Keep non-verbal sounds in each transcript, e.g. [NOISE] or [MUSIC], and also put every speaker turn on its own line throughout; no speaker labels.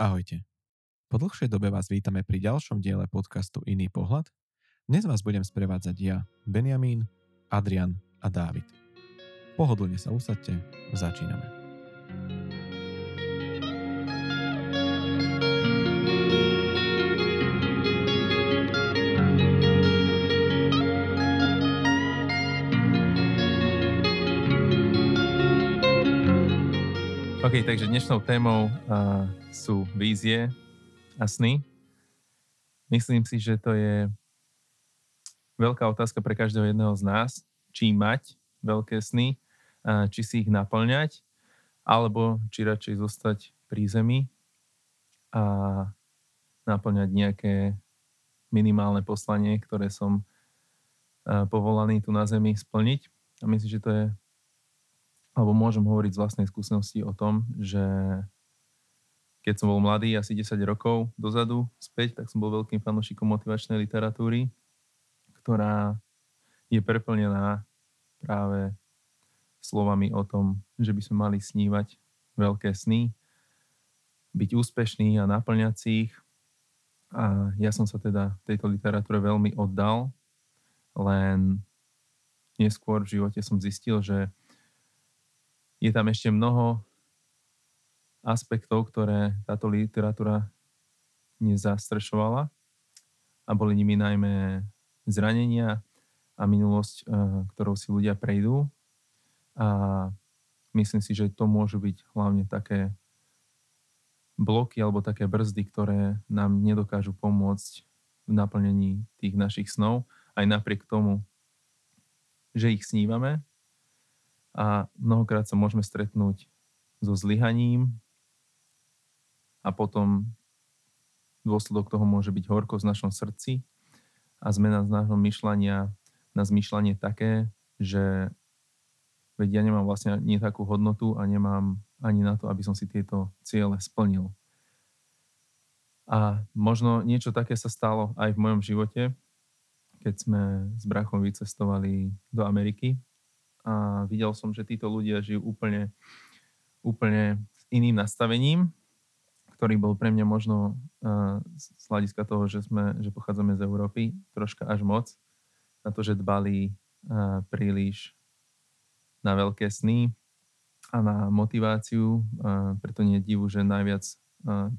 Ahojte. Po dlhšej dobe vás vítame pri ďalšom diele podcastu Iný pohľad. Dnes vás budem sprevádzať ja, Benjamín, Adrian a Dávid. Pohodlne sa usadte, začíname.
OK, takže dnešnou témou uh, sú vízie a sny. Myslím si, že to je veľká otázka pre každého jedného z nás, či mať veľké sny, uh, či si ich naplňať, alebo či radšej zostať pri zemi a naplňať nejaké minimálne poslanie, ktoré som uh, povolaný tu na zemi splniť. A myslím, že to je alebo môžem hovoriť z vlastnej skúsenosti o tom, že keď som bol mladý, asi 10 rokov dozadu, späť, tak som bol veľkým fanúšikom motivačnej literatúry, ktorá je preplnená práve slovami o tom, že by sme mali snívať veľké sny, byť úspešný a naplňať. A ja som sa teda tejto literatúre veľmi oddal, len neskôr v živote som zistil, že je tam ešte mnoho aspektov, ktoré táto literatúra nezastrešovala a boli nimi najmä zranenia a minulosť, eh, ktorou si ľudia prejdú. A myslím si, že to môžu byť hlavne také bloky alebo také brzdy, ktoré nám nedokážu pomôcť v naplnení tých našich snov, aj napriek tomu, že ich snívame a mnohokrát sa môžeme stretnúť so zlyhaním a potom dôsledok toho môže byť horkosť v našom srdci a zmena z nášho myšľania na zmyšľanie také, že veď ja nemám vlastne nie takú hodnotu a nemám ani na to, aby som si tieto ciele splnil. A možno niečo také sa stalo aj v mojom živote, keď sme s brachom vycestovali do Ameriky a videl som, že títo ľudia žijú úplne, úplne s iným nastavením, ktorý bol pre mňa možno uh, z hľadiska toho, že, sme, že pochádzame z Európy, troška až moc, na to, že dbali uh, príliš na veľké sny a na motiváciu. Uh, preto nie je divu, že najviac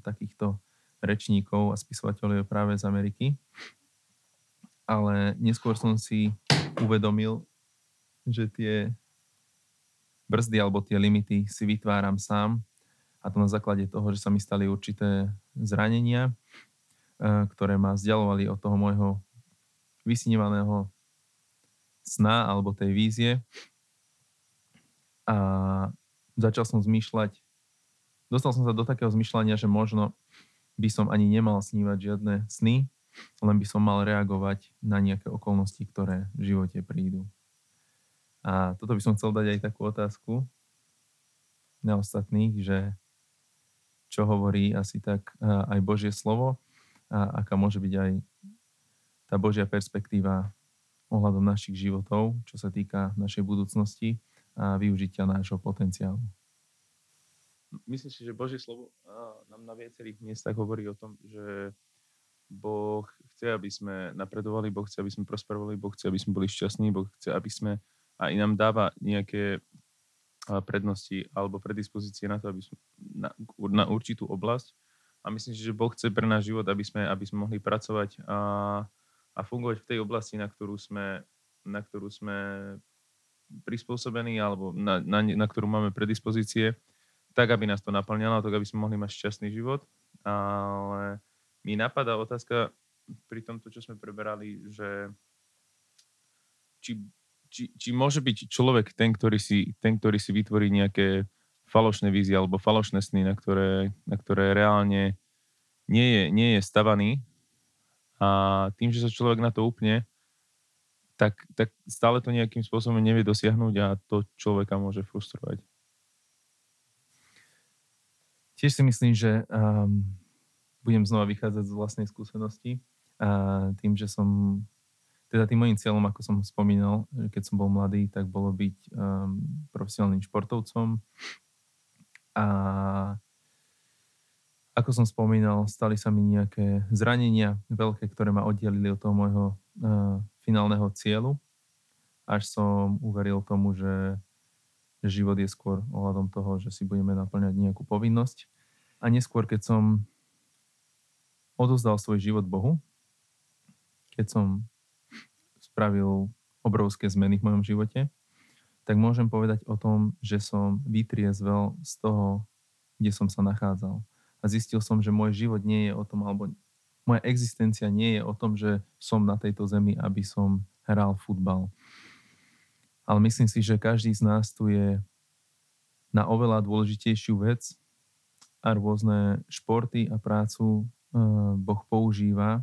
takýchto rečníkov a spisovateľov je práve z Ameriky. Ale neskôr som si uvedomil, že tie brzdy alebo tie limity si vytváram sám a to na základe toho, že sa mi stali určité zranenia, e, ktoré ma vzdialovali od toho môjho vysnívaného sna alebo tej vízie. A začal som zmýšľať, dostal som sa do takého zmýšľania, že možno by som ani nemal snívať žiadne sny, len by som mal reagovať na nejaké okolnosti, ktoré v živote prídu. A toto by som chcel dať aj takú otázku na ostatných, že čo hovorí asi tak aj Božie slovo a aká môže byť aj tá Božia perspektíva ohľadom našich životov, čo sa týka našej budúcnosti a využitia nášho potenciálu.
Myslím si, že Božie slovo nám na viacerých miestach hovorí o tom, že Boh chce, aby sme napredovali, Boh chce, aby sme prosperovali, Boh chce, aby sme boli šťastní, Boh chce, aby sme a nám dáva nejaké prednosti alebo predispozície na to, aby sme na, na určitú oblasť. A myslím si, že Boh chce pre náš život, aby sme, aby sme mohli pracovať a, a fungovať v tej oblasti, na ktorú sme, na ktorú sme prispôsobení alebo na, na, na ktorú máme predispozície, tak, aby nás to naplňalo, tak, aby sme mohli mať šťastný život. Ale mi napadá otázka pri tomto, čo sme preberali, že či či, či môže byť človek ten, ktorý si, ten, ktorý si vytvorí nejaké falošné vízie alebo falošné sny, na ktoré, na ktoré reálne nie je, nie je stavaný a tým, že sa človek na to upne, tak, tak stále to nejakým spôsobom nevie dosiahnuť a to človeka môže frustrovať.
Tiež si myslím, že um, budem znova vychádzať z vlastnej skúsenosti a tým, že som teda tým mojim cieľom, ako som spomínal, keď som bol mladý, tak bolo byť um, profesionálnym športovcom a ako som spomínal, stali sa mi nejaké zranenia veľké, ktoré ma oddelili od toho môjho uh, finálneho cieľu, až som uveril tomu, že život je skôr ohľadom toho, že si budeme naplňať nejakú povinnosť. A neskôr, keď som odozdal svoj život Bohu, keď som spravil obrovské zmeny v mojom živote, tak môžem povedať o tom, že som vytriezvel z toho, kde som sa nachádzal a zistil som, že môj život nie je o tom, alebo moja existencia nie je o tom, že som na tejto zemi, aby som hral futbal. Ale myslím si, že každý z nás tu je na oveľa dôležitejšiu vec a rôzne športy a prácu eh, Boh používa,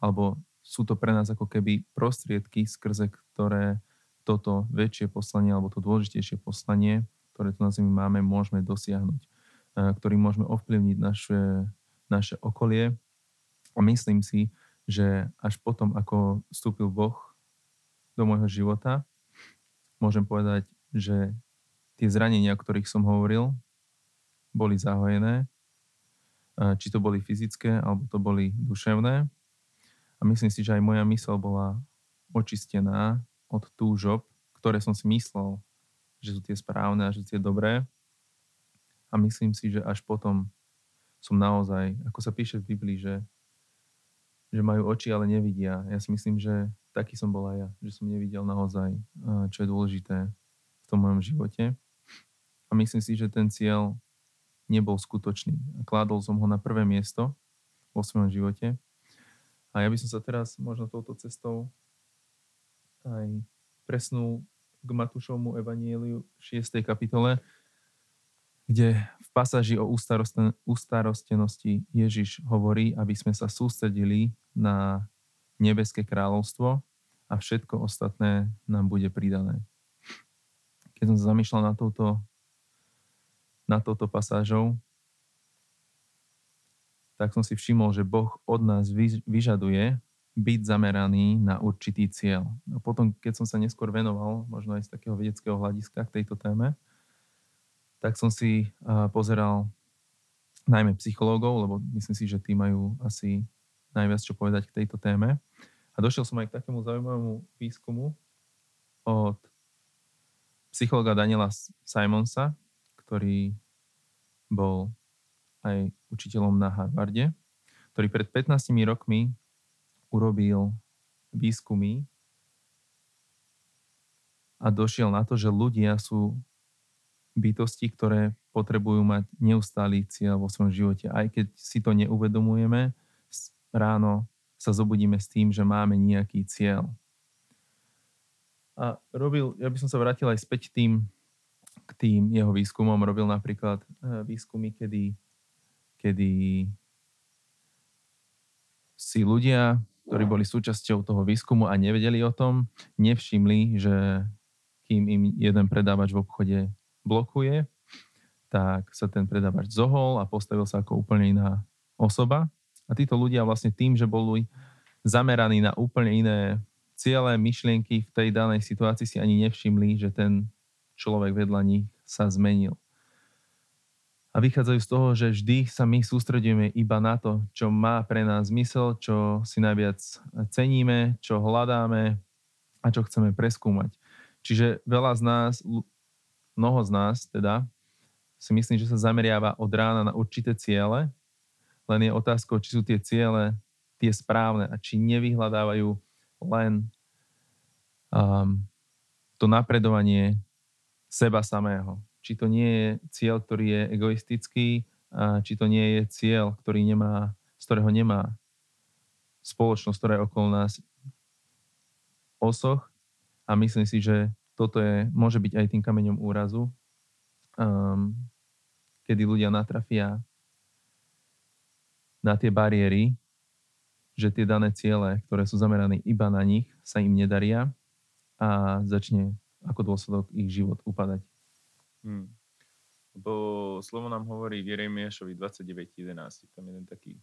alebo sú to pre nás ako keby prostriedky, skrze ktoré toto väčšie poslanie alebo to dôležitejšie poslanie, ktoré tu na Zemi máme, môžeme dosiahnuť ktorým môžeme ovplyvniť naše, naše okolie. A myslím si, že až potom, ako vstúpil Boh do môjho života, môžem povedať, že tie zranenia, o ktorých som hovoril, boli zahojené, či to boli fyzické, alebo to boli duševné. A myslím si, že aj moja mysel bola očistená od túžob, ktoré som si myslel, že sú tie správne a že sú tie dobré a myslím si, že až potom som naozaj, ako sa píše v Biblii, že, že majú oči, ale nevidia. Ja si myslím, že taký som bol aj ja, že som nevidel naozaj, čo je dôležité v tom mojom živote. A myslím si, že ten cieľ nebol skutočný. Kládol som ho na prvé miesto vo svojom živote. A ja by som sa teraz možno touto cestou aj presnul k Matúšovmu evanieliu v 6. kapitole, kde v pasáži o ustarostenosti Ježiš hovorí, aby sme sa sústredili na nebeské kráľovstvo a všetko ostatné nám bude pridané. Keď som sa zamýšľal na touto, na touto pasážou, tak som si všimol, že Boh od nás vyžaduje byť zameraný na určitý cieľ. A potom, keď som sa neskôr venoval, možno aj z takého vedeckého hľadiska k tejto téme, tak som si pozeral najmä psychológov, lebo myslím si, že tí majú asi najviac čo povedať k tejto téme. A došiel som aj k takému zaujímavému výskumu od psychologa Daniela Simonsa, ktorý bol aj učiteľom na Harvarde, ktorý pred 15 rokmi urobil výskumy a došiel na to, že ľudia sú bytosti, ktoré potrebujú mať neustály cieľ vo svojom živote. Aj keď si to neuvedomujeme, ráno sa zobudíme s tým, že máme nejaký cieľ. A robil, ja by som sa vrátil aj späť tým, k tým jeho výskumom. Robil napríklad eh, výskumy, kedy, kedy si ľudia, ktorí boli súčasťou toho výskumu a nevedeli o tom, nevšimli, že kým im jeden predávač v obchode blokuje, tak sa ten predávač zohol a postavil sa ako úplne iná osoba. A títo ľudia vlastne tým, že boli zameraní na úplne iné ciele, myšlienky v tej danej situácii si ani nevšimli, že ten človek vedľa nich sa zmenil. A vychádzajú z toho, že vždy sa my sústredíme iba na to, čo má pre nás zmysel, čo si najviac ceníme, čo hľadáme a čo chceme preskúmať. Čiže veľa z nás mnoho z nás teda si myslím, že sa zameriava od rána na určité ciele, len je otázkou, či sú tie ciele tie správne a či nevyhľadávajú len um, to napredovanie seba samého. Či to nie je cieľ, ktorý je egoistický, a či to nie je cieľ, ktorý nemá, z ktorého nemá spoločnosť, ktorá je okolo nás osoch. A myslím si, že toto je, môže byť aj tým kameňom úrazu, um, kedy ľudia natrafia na tie bariéry, že tie dané ciele, ktoré sú zamerané iba na nich, sa im nedaria a začne ako dôsledok ich život upadať. Hmm.
Lebo slovo nám hovorí v Jeremiášovi 29.11. Tam jeden taký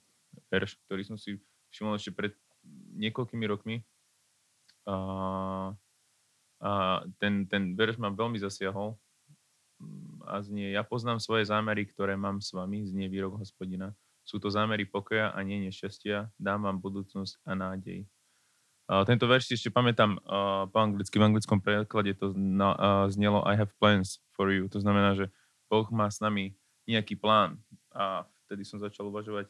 verš, ktorý som si všimol ešte pred niekoľkými rokmi. A a ten, ten verš ma veľmi zasiahol. a znie, ja poznám svoje zámery, ktoré mám s vami, znie výrok hospodina. Sú to zámery pokoja a nie nešťastia, dám vám budúcnosť a nádej. Uh, tento verš ešte pamätám uh, po anglicky, v anglickom preklade to na, uh, znelo I have plans for you. To znamená, že Boh má s nami nejaký plán. A vtedy som začal uvažovať,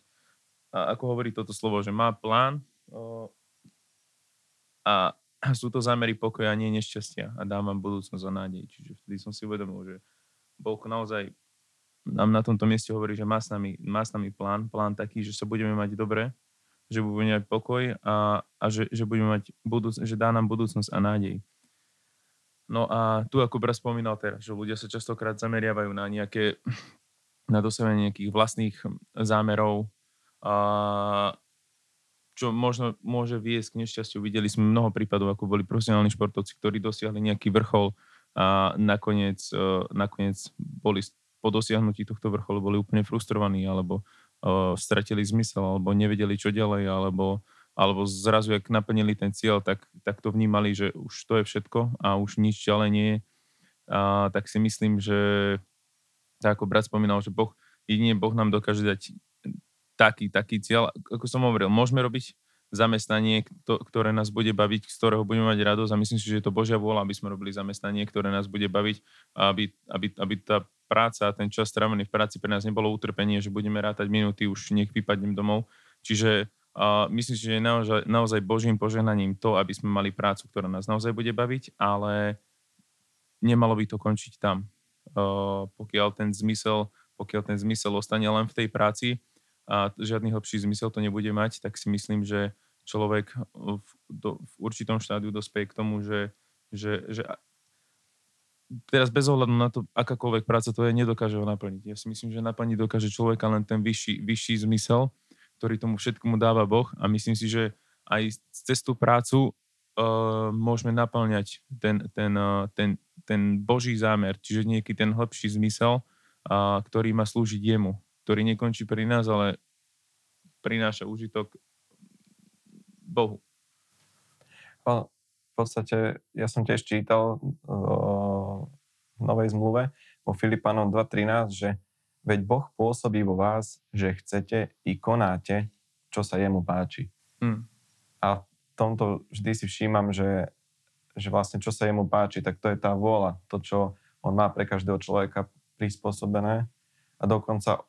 a ako hovorí toto slovo, že má plán uh, a [CLEARS THROAT] sú to zámery pokoja, nie nešťastia a dám vám budúcnosť a nádej. Čiže vtedy som si uvedomil, že Boh naozaj nám na tomto mieste hovorí, že má s nami, má s nami plán, plán taký, že sa budeme mať dobre, že budeme mať pokoj a, a že, že, budeme mať budúc, že dá nám budúcnosť a nádej. No a tu, ako brat spomínal teraz, že ľudia sa častokrát zameriavajú na nejaké, na dosávanie nejakých vlastných zámerov, a čo možno môže viesť k nešťastiu. Videli sme mnoho prípadov, ako boli profesionálni športovci, ktorí dosiahli nejaký vrchol a nakoniec, uh, nakoniec boli po dosiahnutí tohto vrcholu boli úplne frustrovaní alebo uh, stratili zmysel alebo nevedeli, čo ďalej alebo, alebo zrazu, ak naplnili ten cieľ, tak, tak to vnímali, že už to je všetko a už nič ďalej nie je. A, tak si myslím, že tak ako brat spomínal, že Boh, jedine Boh nám dokáže dať taký, taký cieľ. Ako som hovoril, môžeme robiť zamestnanie, ktoré nás bude baviť, z ktorého budeme mať radosť a myslím si, že je to Božia vôľa, aby sme robili zamestnanie, ktoré nás bude baviť aby, aby, aby tá práca a ten čas strávený v práci pre nás nebolo utrpenie, že budeme rátať minúty, už nech vypadnem domov. Čiže uh, myslím si, že je naozaj, naozaj Božím požehnaním to, aby sme mali prácu, ktorá nás naozaj bude baviť, ale nemalo by to končiť tam. Uh, pokiaľ ten zmysel, pokiaľ ten zmysel ostane len v tej práci, a žiadny hlbší zmysel to nebude mať, tak si myslím, že človek v, do, v určitom štádiu dospie k tomu, že, že, že teraz bez ohľadu na to, akákoľvek práca to je, nedokáže ho naplniť. Ja si myslím, že naplniť dokáže človeka len ten vyšší, vyšší zmysel, ktorý tomu všetkomu dáva Boh a myslím si, že aj cez tú prácu uh, môžeme naplňať ten, ten, uh, ten, ten Boží zámer, čiže nejaký ten hĺbší zmysel, uh, ktorý má slúžiť jemu ktorý nekončí pri nás, ale prináša užitok Bohu.
V podstate ja som tiež čítal v Novej zmluve o Filipanom 2.13, že veď Boh pôsobí vo vás, že chcete i konáte, čo sa jemu páči. Hmm. A v tomto vždy si všímam, že, že vlastne čo sa jemu páči, tak to je tá vôľa, to, čo on má pre každého človeka prispôsobené a dokonca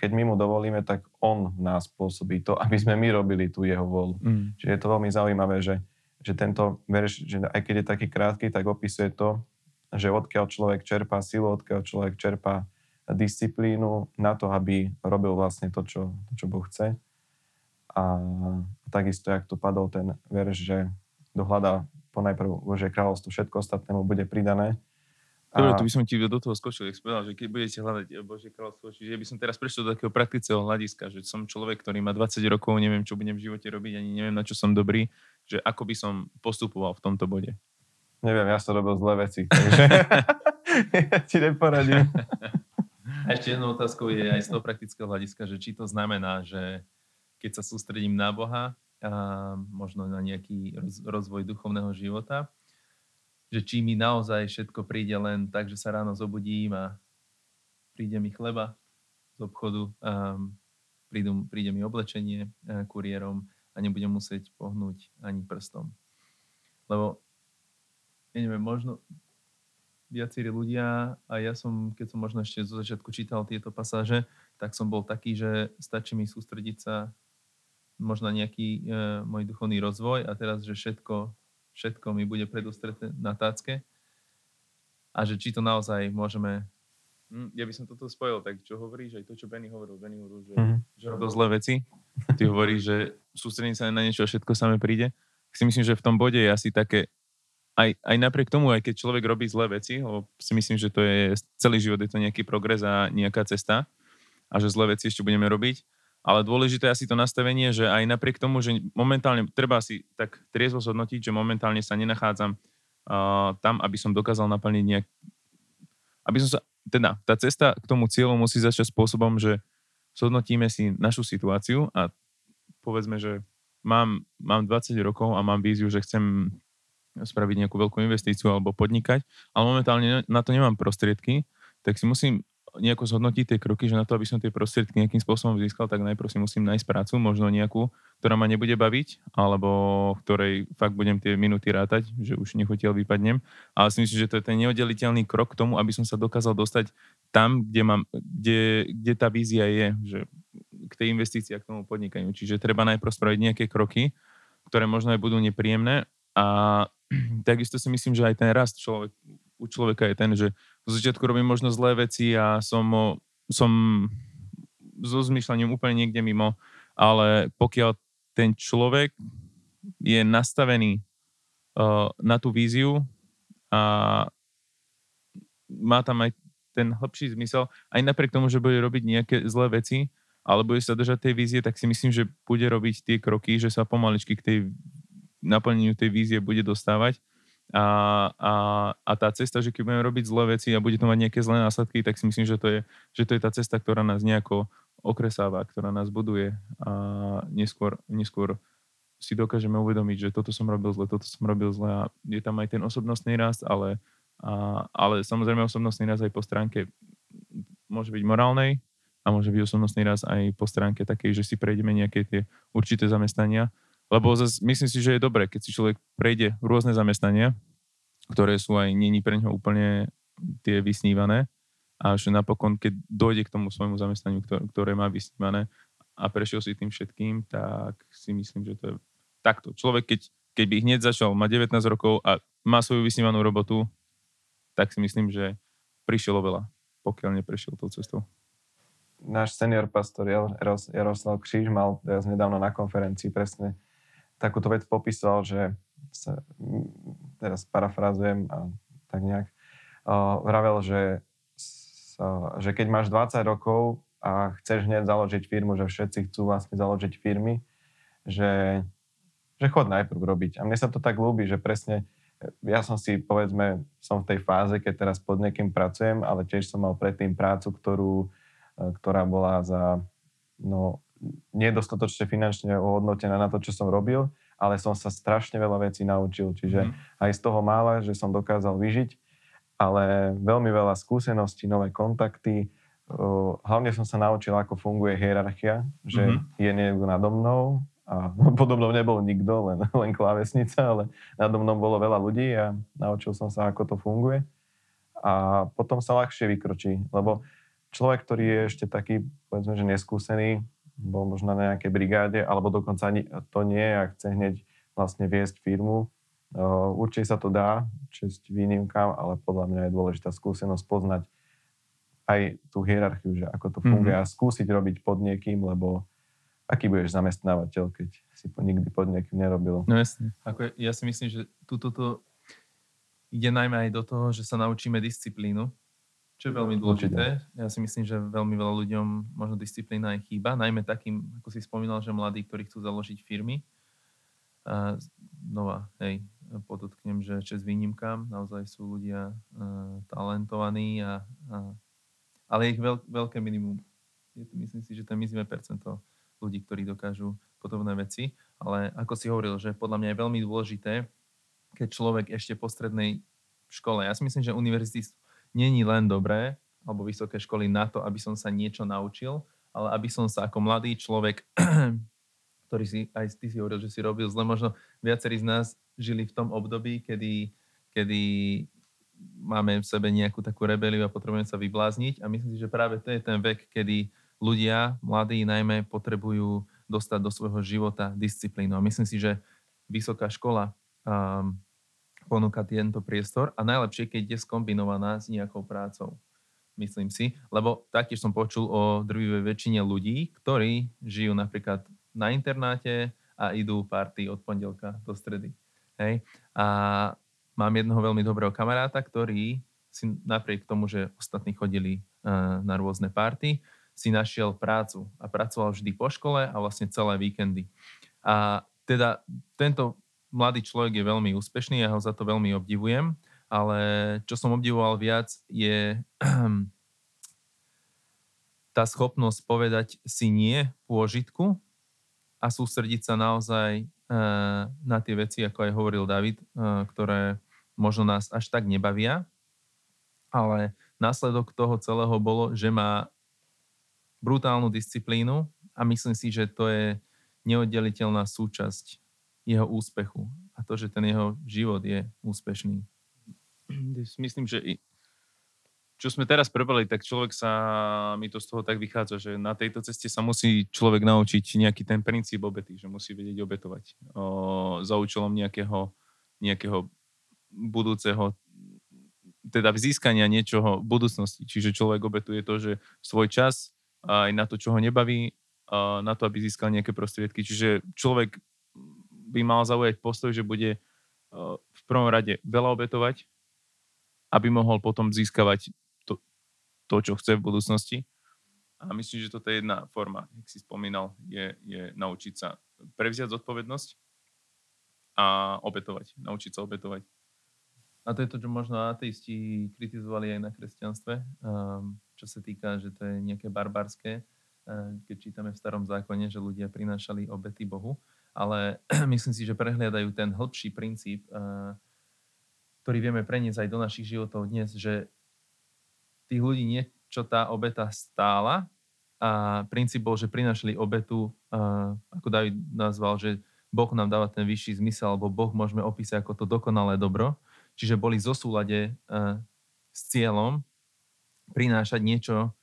keď my mu dovolíme, tak on nás pôsobí to, aby sme my robili tú jeho volu. Mm. Čiže je to veľmi zaujímavé, že, že tento verš, že aj keď je taký krátky, tak opisuje to, že odkiaľ človek čerpá silu, odkiaľ človek čerpá disciplínu na to, aby robil vlastne to, čo, to, čo Boh chce. A takisto, jak tu padol ten verš, že dohľadá ponajprv Božie kráľovstvo, všetko ostatnému bude pridané.
Dobre, tu by som ti do toho skočil, jak povedal, že keď budete hľadať Božie kráľovstvo, čiže ja by som teraz prešiel do takého praktického hľadiska, že som človek, ktorý má 20 rokov, neviem, čo budem v živote robiť, ani neviem, na čo som dobrý, že ako by som postupoval v tomto bode.
Neviem, ja som robil zlé veci, takže [LAUGHS] ja ti neporadím. [LAUGHS]
A ešte jednou otázkou je aj z toho praktického hľadiska, že či to znamená, že keď sa sústredím na Boha, a možno na nejaký rozvoj duchovného života, že či mi naozaj všetko príde len tak, že sa ráno zobudím a príde mi chleba z obchodu, um, prídu, príde mi oblečenie kuriérom a nebudem musieť pohnúť ani prstom. Lebo, ja neviem, možno viacerí ľudia a ja som, keď som možno ešte zo začiatku čítal tieto pasáže, tak som bol taký, že stačí mi sústrediť sa možno nejaký e, môj duchovný rozvoj a teraz, že všetko všetko mi bude predustreté na tácke a že či to naozaj môžeme hm, ja by som toto spojil, tak čo hovoríš, aj to, čo Benny hovoril. Benny hovoril, že, mm-hmm. že robil zlé veci. Ty hovoríš, že sústredím sa na niečo a všetko samé príde. Si myslím, že v tom bode je asi také, aj, aj napriek tomu, aj keď človek robí zlé veci, lebo si myslím, že to je celý život, je to nejaký progres a nejaká cesta a že zlé veci ešte budeme robiť, ale dôležité je asi to nastavenie, že aj napriek tomu, že momentálne treba si tak triezvo zhodnotiť, že momentálne sa nenachádzam uh, tam, aby som dokázal naplniť nejak... Aby som sa... Teda, tá cesta k tomu cieľu musí začať spôsobom, že zhodnotíme si našu situáciu a povedzme, že mám, mám 20 rokov a mám víziu, že chcem spraviť nejakú veľkú investíciu alebo podnikať, ale momentálne na to nemám prostriedky, tak si musím nejako zhodnotiť tie kroky, že na to, aby som tie prostriedky nejakým spôsobom získal, tak najprv si musím nájsť prácu, možno nejakú, ktorá ma nebude baviť, alebo ktorej fakt budem tie minúty rátať, že už nechutiaľ vypadnem. Ale si myslím, že to je ten neoddeliteľný krok k tomu, aby som sa dokázal dostať tam, kde, mám, kde, kde tá vízia je, že k tej investícii a k tomu podnikaniu. Čiže treba najprv spraviť nejaké kroky, ktoré možno aj budú nepríjemné a [CLEARS THROAT] takisto si myslím, že aj ten rast človek, u človeka je ten, že v začiatku robím možno zlé veci a som, som so zmyšľaním úplne niekde mimo, ale pokiaľ ten človek je nastavený uh, na tú víziu a má tam aj ten hlbší zmysel, aj napriek tomu, že bude robiť nejaké zlé veci, ale bude sa držať tej vízie, tak si myslím, že bude robiť tie kroky, že sa pomaličky k tej naplneniu tej vízie bude dostávať. A, a, a tá cesta, že keď budeme robiť zlé veci a bude to mať nejaké zlé následky, tak si myslím, že to je, že to je tá cesta, ktorá nás nejako okresáva, ktorá nás buduje. A neskôr, neskôr si dokážeme uvedomiť, že toto som robil zle, toto som robil zle a je tam aj ten osobnostný rast, ale, a, ale samozrejme osobnostný rast aj po stránke môže byť morálnej a môže byť osobnostný rast aj po stránke takej, že si prejdeme nejaké tie určité zamestnania lebo zase myslím si, že je dobré, keď si človek prejde rôzne zamestnania, ktoré sú aj není pre neho úplne tie vysnívané a že napokon, keď dojde k tomu svojmu zamestnaniu, ktoré, ktoré má vysnívané a prešiel si tým všetkým, tak si myslím, že to je takto. Človek, keď, keď by hneď začal, má 19 rokov a má svoju vysnívanú robotu, tak si myslím, že prišiel oveľa, pokiaľ neprešiel tou cestou
náš senior pastor Jaroslav Kříž mal teraz nedávno na konferencii presne takúto vec popisoval, že sa, teraz parafrazujem a tak nejak, uh, vravel, že, sa, že keď máš 20 rokov a chceš hneď založiť firmu, že všetci chcú vlastne založiť firmy, že, že chod najprv robiť. A mne sa to tak ľúbi, že presne ja som si, povedzme, som v tej fáze, keď teraz pod niekým pracujem, ale tiež som mal predtým prácu, ktorú, ktorá bola za no, nedostatočne finančne ohodnotená na to, čo som robil, ale som sa strašne veľa vecí naučil. Čiže mm. aj z toho mála, že som dokázal vyžiť, ale veľmi veľa skúseností, nové kontakty. Hlavne som sa naučil, ako funguje hierarchia, že mm-hmm. je niekto nado mnou a [LAUGHS] podobno nebol nikto, len, [LAUGHS] len klávesnica, ale nado mnou bolo veľa ľudí a naučil som sa, ako to funguje. A potom sa ľahšie vykročí, lebo človek, ktorý je ešte taký, povedzme, že neskúsený, bol možno na nejakej brigáde, alebo dokonca ani to nie, ak chce hneď vlastne viesť firmu. Určite sa to dá, česť výnimkám, ale podľa mňa je dôležitá skúsenosť poznať aj tú hierarchiu, že ako to funguje mm-hmm. a skúsiť robiť pod niekým, lebo aký budeš zamestnávateľ, keď si nikdy pod niekým nerobil.
No jasne. Ako ja si myslím, že túto to ide najmä aj do toho, že sa naučíme disciplínu, čo je veľmi dôležité. Ja si myslím, že veľmi veľa ľuďom možno disciplína aj chýba, najmä takým, ako si spomínal, že mladí, ktorí chcú založiť firmy. A znova, hej, podotknem, že čes výnimkám, naozaj sú ľudia uh, talentovaní, a, a, ale je ich veľ, veľké minimum. Je to, myslím si, že to je mizíme percento ľudí, ktorí dokážu podobné veci. Ale ako si hovoril, že podľa mňa je veľmi dôležité, keď človek ešte po strednej škole, ja si myslím, že univerzity není len dobré, alebo vysoké školy na to, aby som sa niečo naučil, ale aby som sa ako mladý človek, [CLEARS THROAT] ktorý si, aj ty si hovoril, že si robil zle, možno viacerí z nás žili v tom období, kedy, kedy máme v sebe nejakú takú rebeliu a potrebujeme sa vyblázniť a myslím si, že práve to je ten vek, kedy ľudia, mladí najmä, potrebujú dostať do svojho života disciplínu. A myslím si, že vysoká škola um, ponúka tento priestor a najlepšie, keď je skombinovaná s nejakou prácou. Myslím si, lebo taktiež som počul o drvivej väčšine ľudí, ktorí žijú napríklad na internáte a idú party od pondelka do stredy. Hej? A mám jednoho veľmi dobrého kamaráta, ktorý si napriek tomu, že ostatní chodili uh, na rôzne party, si našiel prácu a pracoval vždy po škole a vlastne celé víkendy. A teda tento mladý človek je veľmi úspešný, ja ho za to veľmi obdivujem, ale čo som obdivoval viac je [CLEARS THROAT] tá schopnosť povedať si nie pôžitku a sústrediť sa naozaj eh, na tie veci, ako aj hovoril David, eh, ktoré možno nás až tak nebavia, ale následok toho celého bolo, že má brutálnu disciplínu a myslím si, že to je neoddeliteľná súčasť jeho úspechu a to, že ten jeho život je úspešný.
Myslím, že čo sme teraz prebrali, tak človek sa, mi to z toho tak vychádza, že na tejto ceste sa musí človek naučiť nejaký ten princíp obety, že musí vedieť obetovať o, za účelom nejakého, nejakého budúceho, teda získania niečoho v budúcnosti. Čiže človek obetuje to, že svoj čas aj na to, čo ho nebaví, na to, aby získal nejaké prostriedky. Čiže človek by mal zaujať postoj, že bude v prvom rade veľa obetovať, aby mohol potom získavať to, čo chce v budúcnosti. A myslím, že toto je jedna forma, jak si spomínal, je, je naučiť sa prevziať zodpovednosť a obetovať. Naučiť sa obetovať.
A to je to, čo možno ateisti kritizovali aj na kresťanstve, um, čo sa týka, že to je nejaké barbarské, uh, keď čítame v starom zákone, že ľudia prinášali obety Bohu. Ale [CLEARS THROAT] myslím si, že prehliadajú ten hĺbší princíp, uh, ktorý vieme preniesť aj do našich životov dnes, že tých ľudí niečo tá obeta stála a princíp bol, že prinašli obetu, ako David nazval, že Boh nám dáva ten vyšší zmysel, alebo Boh môžeme opísať ako to dokonalé dobro. Čiže boli zo súlade s cieľom prinášať niečo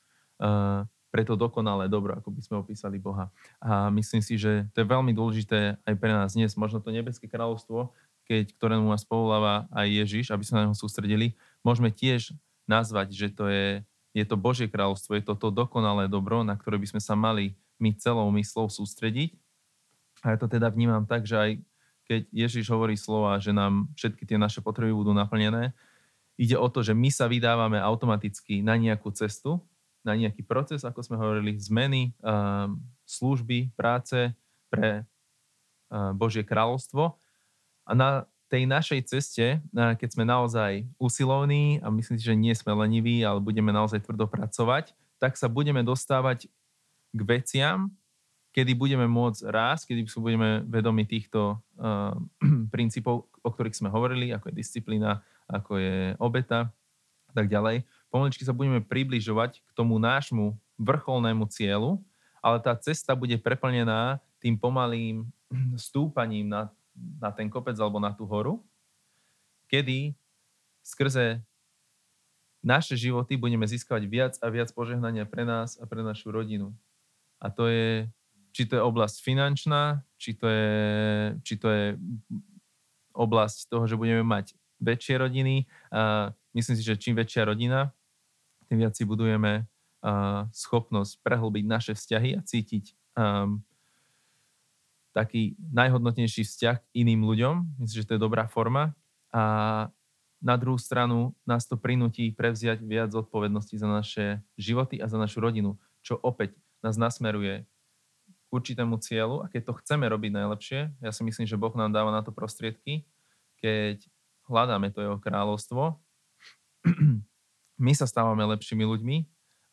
pre to dokonalé dobro, ako by sme opísali Boha. A myslím si, že to je veľmi dôležité aj pre nás dnes. Možno to nebeské kráľovstvo, keď, ktorému nás povoláva aj Ježiš, aby sme na neho sústredili, môžeme tiež nazvať, že to je, je to Božie kráľovstvo, je to to dokonalé dobro, na ktoré by sme sa mali my celou myslou sústrediť. A ja to teda vnímam tak, že aj keď Ježiš hovorí slova, že nám všetky tie naše potreby budú naplnené, ide o to, že my sa vydávame automaticky na nejakú cestu, na nejaký proces, ako sme hovorili, zmeny, um, služby, práce pre uh, Božie kráľovstvo. A na tej našej ceste, keď sme naozaj usilovní a myslím si, že nie sme leniví, ale budeme naozaj tvrdo pracovať, tak sa budeme dostávať k veciam, kedy budeme môcť rásť, kedy budeme vedomi týchto uh, [CLEARS THROAT] princípov, o ktorých sme hovorili, ako je disciplína, ako je obeta a tak ďalej. Pomaličky sa budeme približovať k tomu nášmu vrcholnému cieľu, ale tá cesta bude preplnená tým pomalým [CLEARS THROAT] stúpaním na na ten kopec alebo na tú horu, kedy skrze naše životy budeme získavať viac a viac požehnania pre nás a pre našu rodinu. A to je, či to je oblasť finančná, či to je, či to je oblasť toho, že budeme mať väčšie rodiny. A myslím si, že čím väčšia rodina, tým viac si budujeme schopnosť prehlbiť naše vzťahy a cítiť um, taký najhodnotnejší vzťah k iným ľuďom. Myslím, že to je dobrá forma. A na druhú stranu nás to prinúti prevziať viac zodpovednosti za naše životy a za našu rodinu, čo opäť nás nasmeruje k určitému cieľu a keď to chceme robiť najlepšie, ja si myslím, že Boh nám dáva na to prostriedky, keď hľadáme to jeho kráľovstvo, my sa stávame lepšími ľuďmi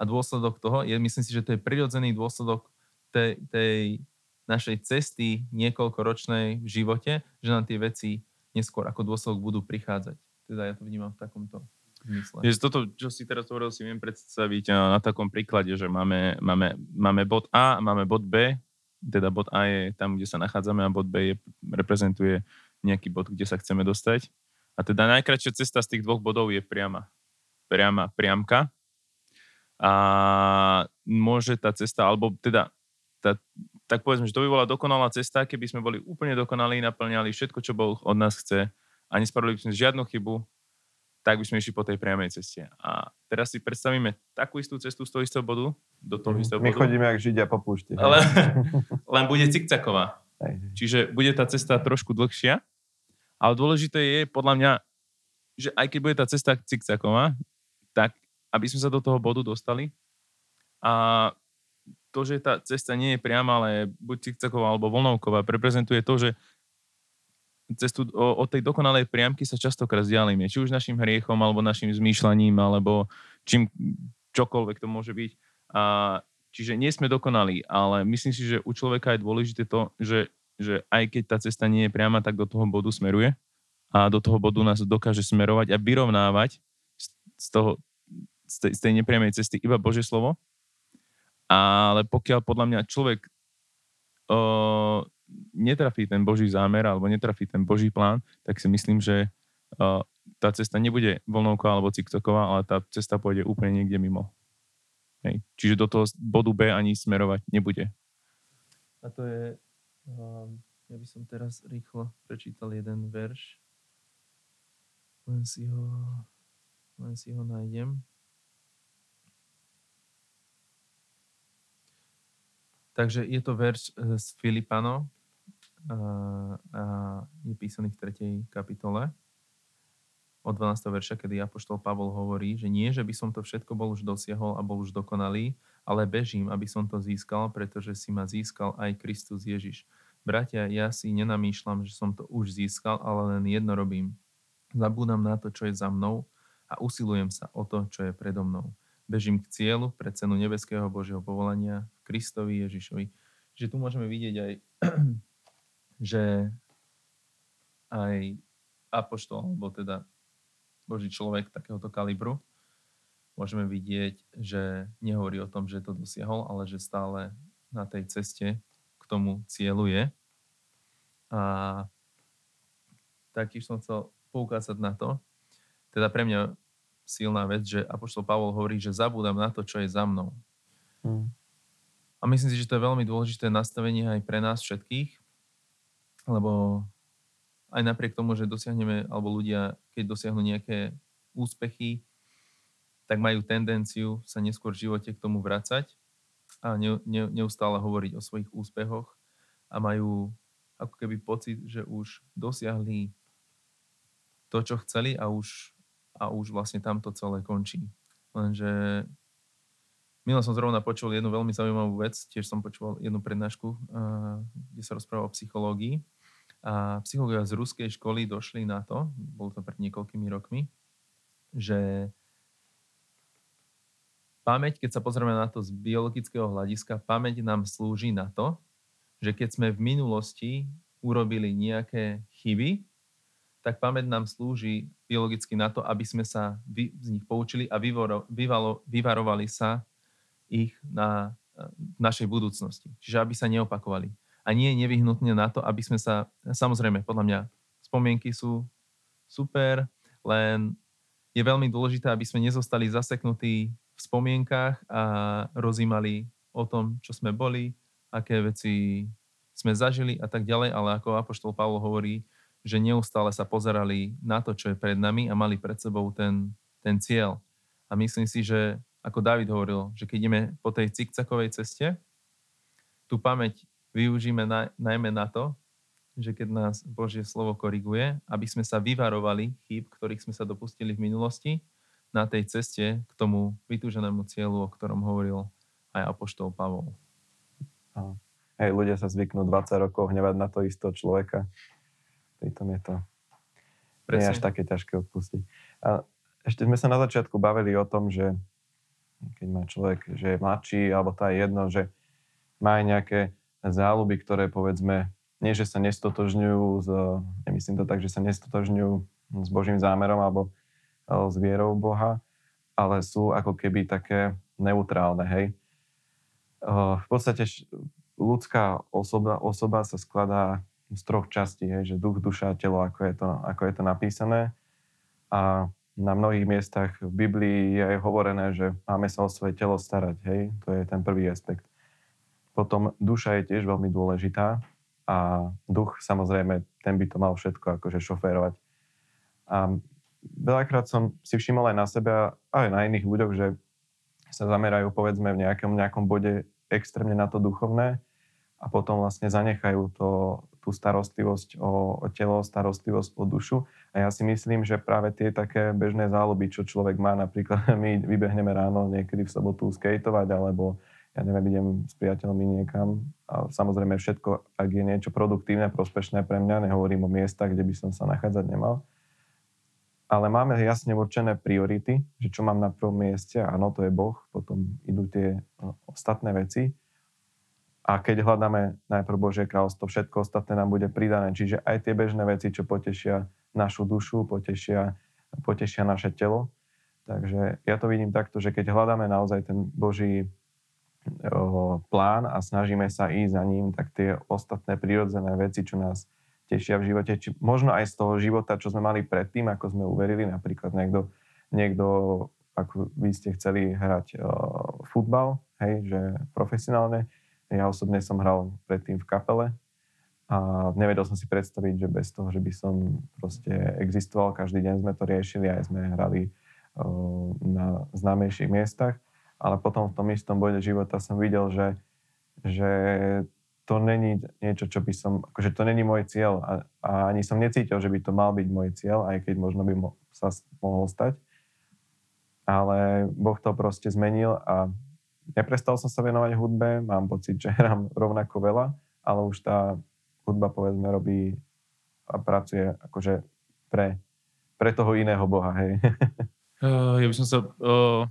a dôsledok toho je, myslím si, že to je prirodzený dôsledok tej, tej našej cesty niekoľkoročnej v živote, že nám tie veci neskôr ako dôsledok budú prichádzať. Teda ja to vnímam v takomto zmysle.
Jež toto, čo si teraz hovoril, si viem predstaviť na takom príklade, že máme, máme, máme bod A máme bod B, teda bod A je tam, kde sa nachádzame a bod B je, reprezentuje nejaký bod, kde sa chceme dostať. A teda najkračšia cesta z tých dvoch bodov je priama. Priama, priamka. A môže tá cesta, alebo teda tá, tak povedzme, že to by bola dokonalá cesta, keby sme boli úplne dokonalí, naplňali všetko, čo Boh od nás chce a nespravili by sme žiadnu chybu, tak by sme išli po tej priamej ceste. A teraz si predstavíme takú istú cestu z toho istého bodu do toho istého
My bodu. My chodíme jak Židia po púšti.
Ale, [LAUGHS] len bude cikcaková. Čiže bude tá cesta trošku dlhšia, ale dôležité je podľa mňa, že aj keď bude tá cesta cikcaková, tak aby sme sa do toho bodu dostali a to, že tá cesta nie je priama, ale buď cikcaková alebo voľnovková, reprezentuje to, že cestu od tej dokonalej priamky sa častokrát vzdialíme. Či už našim hriechom, alebo našim zmýšľaním, alebo čím čokoľvek to môže byť. A, čiže nie sme dokonalí, ale myslím si, že u človeka je dôležité to, že, že aj keď tá cesta nie je priama, tak do toho bodu smeruje a do toho bodu nás dokáže smerovať a vyrovnávať z, toho z tej, z tej nepriamej cesty iba Božie slovo. Ale pokiaľ podľa mňa človek uh, netrafí ten Boží zámer alebo netrafí ten Boží plán, tak si myslím, že uh, tá cesta nebude voľnovká alebo ciktoková, ale tá cesta pôjde úplne niekde mimo. Hej. Čiže do toho bodu B ani smerovať nebude.
A to je, um, ja by som teraz rýchlo prečítal jeden verš. Len si ho, len si ho nájdem. Takže je to verš e, z Filipano a, a je písaný v 3. kapitole od 12. verša, kedy Apoštol Pavol hovorí, že nie, že by som to všetko bol už dosiahol a bol už dokonalý, ale bežím, aby som to získal, pretože si ma získal aj Kristus Ježiš. Bratia, ja si nenamýšľam, že som to už získal, ale len jedno robím. Zabúdam na to, čo je za mnou a usilujem sa o to, čo je predo mnou. Bežím k cieľu pre cenu nebeského Božieho povolania v Kristovi Ježišovi. Že tu môžeme vidieť aj, [CLEARS THROAT] že aj apoštol, alebo teda Boží človek takéhoto kalibru, môžeme vidieť, že nehovorí o tom, že to dosiahol, ale že stále na tej ceste k tomu cieľu je. A taktiež som chcel poukázať na to, teda pre mňa silná vec, že Apoštol Pavol hovorí, že zabúdam na to, čo je za mnou. Hmm. A myslím si, že to je veľmi dôležité nastavenie aj pre nás všetkých, lebo aj napriek tomu, že dosiahneme, alebo ľudia, keď dosiahnu nejaké úspechy, tak majú tendenciu sa neskôr v živote k tomu vracať a ne, ne, neustále hovoriť o svojich úspechoch a majú ako keby pocit, že už dosiahli to, čo chceli a už, a už vlastne tamto celé končí. Lenže Milo som zrovna počul jednu veľmi zaujímavú vec, tiež som počul jednu prednášku, kde sa rozprával o psychológii a psychológovia z ruskej školy došli na to, bolo to pred niekoľkými rokmi, že pamäť, keď sa pozrieme na to z biologického hľadiska, pamäť nám slúži na to, že keď sme v minulosti urobili nejaké chyby, tak pamäť nám slúži biologicky na to, aby sme sa z nich poučili a vyvoro, vyvalo, vyvarovali sa ich na v našej budúcnosti. Čiže aby sa neopakovali a nie nevyhnutne na to, aby sme sa, samozrejme, podľa mňa spomienky sú super, len je veľmi dôležité, aby sme nezostali zaseknutí v spomienkach a rozímali o tom, čo sme boli, aké veci sme zažili a tak ďalej, ale ako Apoštol Pavol hovorí, že neustále sa pozerali na to, čo je pred nami a mali pred sebou ten, ten cieľ. A myslím si, že ako David hovoril, že keď ideme po tej cikcakovej ceste, tú pamäť využíme na, najmä na to, že keď nás Božie slovo koriguje, aby sme sa vyvarovali chýb, ktorých sme sa dopustili v minulosti, na tej ceste k tomu vytúženému cieľu, o ktorom hovoril aj Apoštol Pavol.
Hej, ľudia sa zvyknú 20 rokov hnevať na to istého človeka. Pritom je to Presne. nie až také ťažké odpustiť. A ešte sme sa na začiatku bavili o tom, že keď má človek, že je mladší, alebo tá je jedno, že má aj nejaké záľuby, ktoré povedzme, nie že sa nestotožňujú s, nemyslím to tak, že sa nestotožňujú s Božím zámerom alebo s vierou Boha, ale sú ako keby také neutrálne, hej. V podstate ľudská osoba, osoba sa skladá z troch častí, hej, že duch, duša telo, ako je, to, ako je to napísané. A na mnohých miestach v Biblii je hovorené, že máme sa o svoje telo starať, hej. To je ten prvý aspekt. Potom duša je tiež veľmi dôležitá a duch samozrejme, ten by to mal všetko akože šoférovať. A veľakrát som si všimol aj na sebe a aj na iných ľuďoch, že sa zamerajú povedzme v nejakom, nejakom bode extrémne na to duchovné a potom vlastne zanechajú to, tú starostlivosť o, o telo, starostlivosť o dušu. A ja si myslím, že práve tie také bežné záľuby, čo človek má, napríklad [LAUGHS] my vybehneme ráno niekedy v sobotu skateovať alebo ja neviem, idem s priateľmi niekam. A samozrejme všetko, ak je niečo produktívne, prospešné pre mňa, nehovorím o miestach, kde by som sa nachádzať nemal, ale máme jasne určené priority, že čo mám na prvom mieste, áno, to je Boh, potom idú tie ostatné veci a keď hľadáme najprv Božie kráľstvo, všetko ostatné nám bude pridané. Čiže aj tie bežné veci, čo potešia našu dušu, potešia, potešia naše telo, Takže ja to vidím takto, že keď hľadáme naozaj ten Boží plán a snažíme sa ísť za ním, tak tie ostatné prírodzené veci, čo nás tešia v živote, či možno aj z toho života, čo sme mali predtým, ako sme uverili, napríklad niekto, niekto ako vy ste chceli hrať uh, futbal, hej, že profesionálne. Ja osobne som hral predtým v kapele a nevedel som si predstaviť, že bez toho, že by som proste existoval, každý deň sme to riešili, aj sme hrali na známejších miestach, ale potom v tom istom bode života som videl, že, že to není niečo, čo by som, akože to není môj cieľ a, a ani som necítil, že by to mal byť môj cieľ, aj keď možno by mo, sa mohol stať. Ale Boh to proste zmenil a neprestal som sa venovať hudbe, mám pocit, že hrám rovnako veľa, ale už tá hudba povedzme robí a pracuje akože pre, pre toho iného Boha, hej.
uh, [LAUGHS] ja by som sa uh,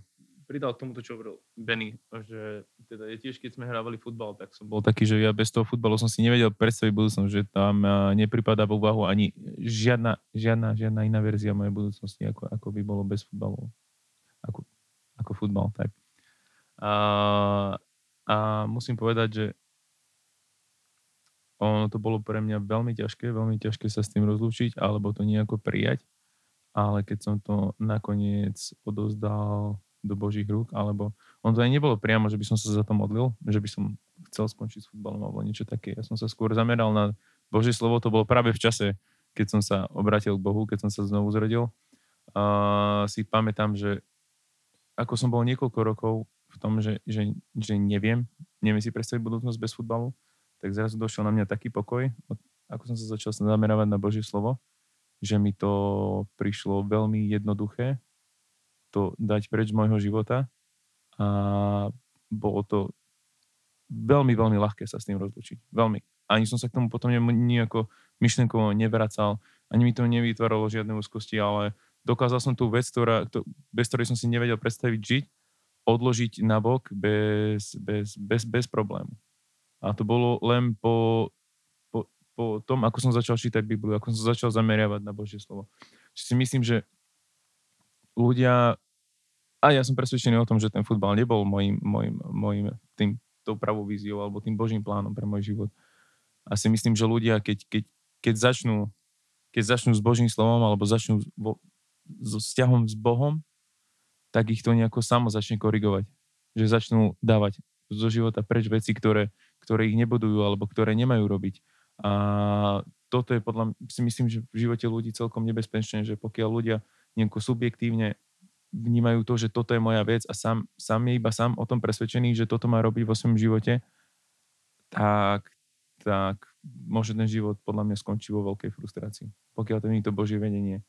pridal k tomuto, čo hovoril Benny, že teda je tiež, keď sme hrávali futbal, tak som bol taký, že ja bez toho futbalu som si nevedel predstaviť budúcnosť, že tam uh, nepripadá vo úvahu ani žiadna, žiadna, žiadna iná verzia mojej budúcnosti, ako, ako by bolo bez futbalu ako, ako futbal. Tak. A, a musím povedať, že ono to bolo pre mňa veľmi ťažké, veľmi ťažké sa s tým rozlúčiť alebo to nejako prijať, ale keď som to nakoniec odozdal do Božích rúk, alebo on to aj nebolo priamo, že by som sa za to modlil, že by som chcel skončiť s futbalom alebo niečo také. Ja som sa skôr zameral na Božie slovo, to bolo práve v čase, keď som sa obratil k Bohu, keď som sa znovu zrodil. Uh, si pamätám, že ako som bol niekoľko rokov v tom, že, že, že neviem, neviem si predstaviť budúcnosť bez futbalu, tak zrazu došiel na mňa taký pokoj, ako som sa začal zameravať na Božie slovo, že mi to prišlo veľmi jednoduché to dať preč z môjho života a bolo to veľmi, veľmi ľahké sa s tým rozlučiť. Veľmi. Ani som sa k tomu potom nejako myšlenkovo nevracal, ani mi to nevytváralo žiadne úzkosti, ale dokázal som tú vec, ktorá, to, bez ktorej som si nevedel predstaviť žiť, odložiť na bok bez, bez, bez, bez problému. A to bolo len po, po, po tom, ako som začal čítať Bibliu, ako som začal zameriavať na Božie slovo. Čiže si myslím, že ľudia, a ja som presvedčený o tom, že ten futbal nebol môjim, môjim, môjim tým, tou pravou víziou alebo tým Božím plánom pre môj život. A si myslím, že ľudia, keď, keď, keď začnú keď začnú s Božím slovom alebo začnú so vzťahom s Bohom, tak ich to nejako samo začne korigovať. Že začnú dávať zo života preč veci, ktoré, ktoré ich nebudujú alebo ktoré nemajú robiť. A toto je podľa si myslím, že v živote ľudí celkom nebezpečné, že pokiaľ ľudia nejako subjektívne vnímajú to, že toto je moja vec a sám, sám je iba sám o tom presvedčený, že toto má robiť vo svojom živote, tak, tak môže ten život podľa mňa skončiť vo veľkej frustrácii. Pokiaľ to nie je to Božie vedenie.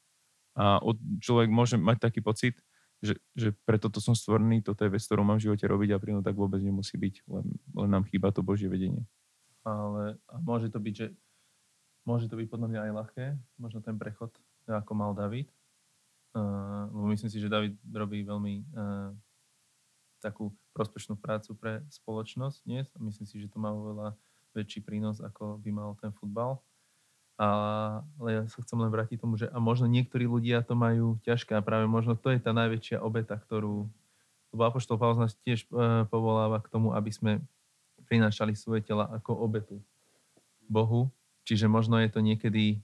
A človek môže mať taký pocit, že, že preto to som stvorený, toto je vec, ktorú mám v živote robiť a príno tak vôbec nemusí byť, len, len nám chýba to Božie vedenie. Ale a môže to byť, že môže to byť podľa mňa aj ľahké, možno ten prechod, ako mal David. Uh, lebo myslím si, že David robí veľmi uh, takú prospešnú prácu pre spoločnosť dnes a myslím si, že to má oveľa väčší prínos, ako by mal ten futbal. Ale ja sa chcem len vrátiť tomu, že a možno niektorí ľudia to majú ťažké a práve možno to je tá najväčšia obeta, ktorú lebo Apoštol Pavel nás tiež e, povoláva k tomu, aby sme prinášali svoje tela ako obetu Bohu. Čiže možno je to niekedy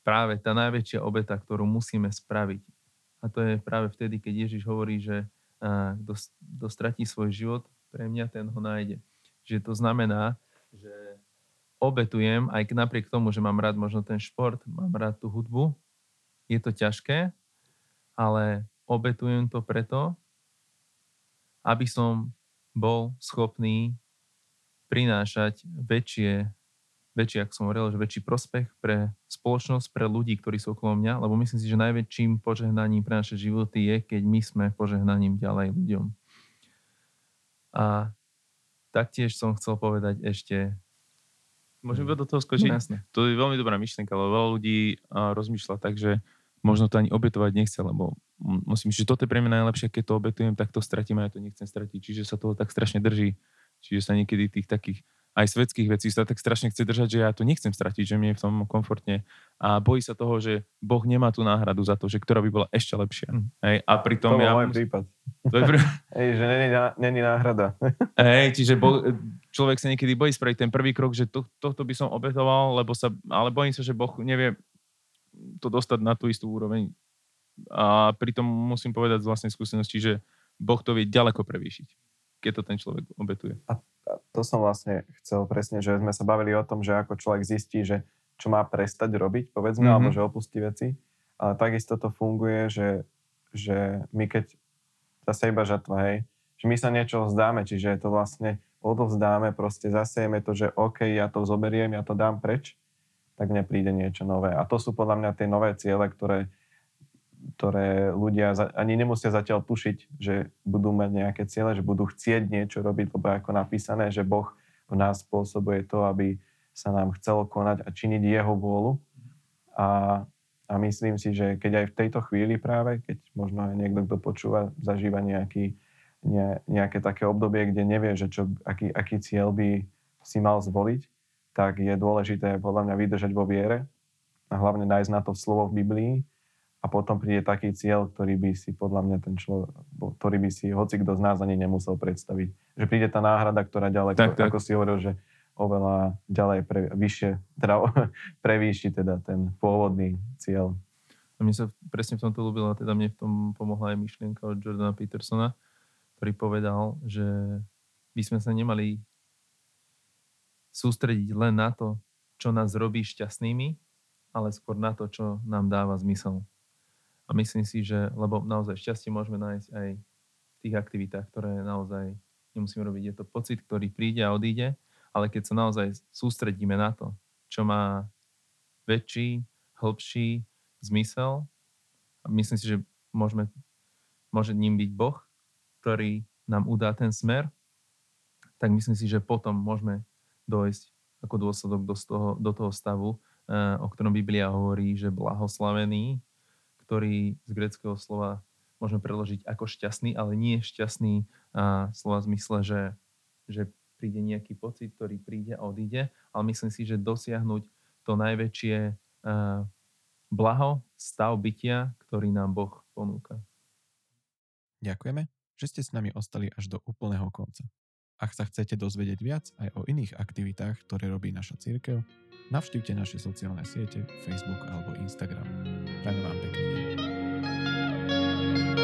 práve tá najväčšia obeta, ktorú musíme spraviť. A to je práve vtedy, keď Ježiš hovorí, že kto stratí svoj život, pre mňa ten ho nájde. Že to znamená, že obetujem, aj napriek tomu, že mám rád možno ten šport, mám rád tú hudbu, je to ťažké, ale obetujem to preto, aby som bol schopný prinášať väčšie, väčšie, ako som hovoril, že väčší prospech pre spoločnosť, pre ľudí, ktorí sú okolo mňa, lebo myslím si, že najväčším požehnaním pre naše životy je, keď my sme požehnaním ďalej ľuďom. A taktiež som chcel povedať ešte Môžem do toho skočiť? No, jasne. To je veľmi dobrá myšlienka, lebo veľa ľudí uh, rozmýšľa tak, že možno to ani obetovať nechce, lebo musím, že toto je pre mňa najlepšie, keď to obetujem, tak to stratím a ja to nechcem stratiť. Čiže sa toho tak strašne drží. Čiže sa niekedy tých takých aj svetských vecí sa tak strašne chce držať, že ja to nechcem stratiť, že mi je v tom komfortne a bojí sa toho, že Boh nemá tú náhradu za to, že ktorá by bola ešte lepšia. Mm. Hej, a pritom
to bol
ja...
môj prípad.
To je pr... [LAUGHS]
Hej, že není, není náhrada. [LAUGHS]
Hej, čiže bo, človek sa niekedy bojí spraviť ten prvý krok, že to, tohto by som obetoval, lebo sa, ale bojím sa, že Boh nevie to dostať na tú istú úroveň. A pritom musím povedať z vlastnej skúsenosti, že Boh to vie ďaleko prevýšiť, keď to ten človek obetuje.
A to som vlastne chcel presne, že sme sa bavili o tom, že ako človek zistí, že čo má prestať robiť, povedzme, mm-hmm. alebo že opustí veci. Ale takisto to funguje, že, že my keď zase iba žatva, hej, že my sa niečo vzdáme, čiže to vlastne odovzdáme, proste zasejeme to, že OK, ja to zoberiem, ja to dám preč, tak mne príde niečo nové. A to sú podľa mňa tie nové ciele, ktoré ktoré ľudia ani nemusia zatiaľ tušiť, že budú mať nejaké ciele, že budú chcieť niečo robiť, lebo ako napísané, že Boh v nás spôsobuje to, aby sa nám chcelo konať a činiť jeho vôľu. A, a myslím si, že keď aj v tejto chvíli práve, keď možno aj niekto, kto počúva, zažíva nejaký, ne, nejaké také obdobie, kde nevie, že čo, aký, aký cieľ by si mal zvoliť, tak je dôležité podľa mňa vydržať vo viere a hlavne nájsť na to slovo v Biblii a potom príde taký cieľ, ktorý by si podľa mňa ten človek, ktorý by si hoci kto z nás ani nemusel predstaviť. Že príde tá náhrada, ktorá ďaleko, tak, tak. ako si hovoril, že oveľa ďalej pre, vyššie, teda [LAUGHS] prevýši teda ten pôvodný cieľ.
A mne sa presne v tomto ľúbilo, a teda mne v tom pomohla aj myšlienka od Jordana Petersona, ktorý povedal, že by sme sa nemali sústrediť len na to, čo nás robí šťastnými, ale skôr na to, čo nám dáva zmysel. A myslím si, že, lebo naozaj šťastie môžeme nájsť aj v tých aktivitách, ktoré naozaj nemusíme robiť. Je to pocit, ktorý príde a odíde, ale keď sa naozaj sústredíme na to, čo má väčší, hĺbší zmysel, a myslím si, že môžeme, môže ním byť Boh, ktorý nám udá ten smer, tak myslím si, že potom môžeme dojsť ako dôsledok do toho, do toho stavu, eh, o ktorom Biblia hovorí, že blahoslavený ktorý z greckého slova môžeme preložiť ako šťastný, ale nie šťastný a slova v zmysle, že, že príde nejaký pocit, ktorý príde a odíde, ale myslím si, že dosiahnuť to najväčšie uh, blaho, stav bytia, ktorý nám Boh ponúka.
Ďakujeme, že ste s nami ostali až do úplného konca. Ak sa chcete dozvedieť viac aj o iných aktivitách, ktoré robí naša církev, Navštívte naše sociálne siete, Facebook alebo Instagram. Prajem vám pekný deň.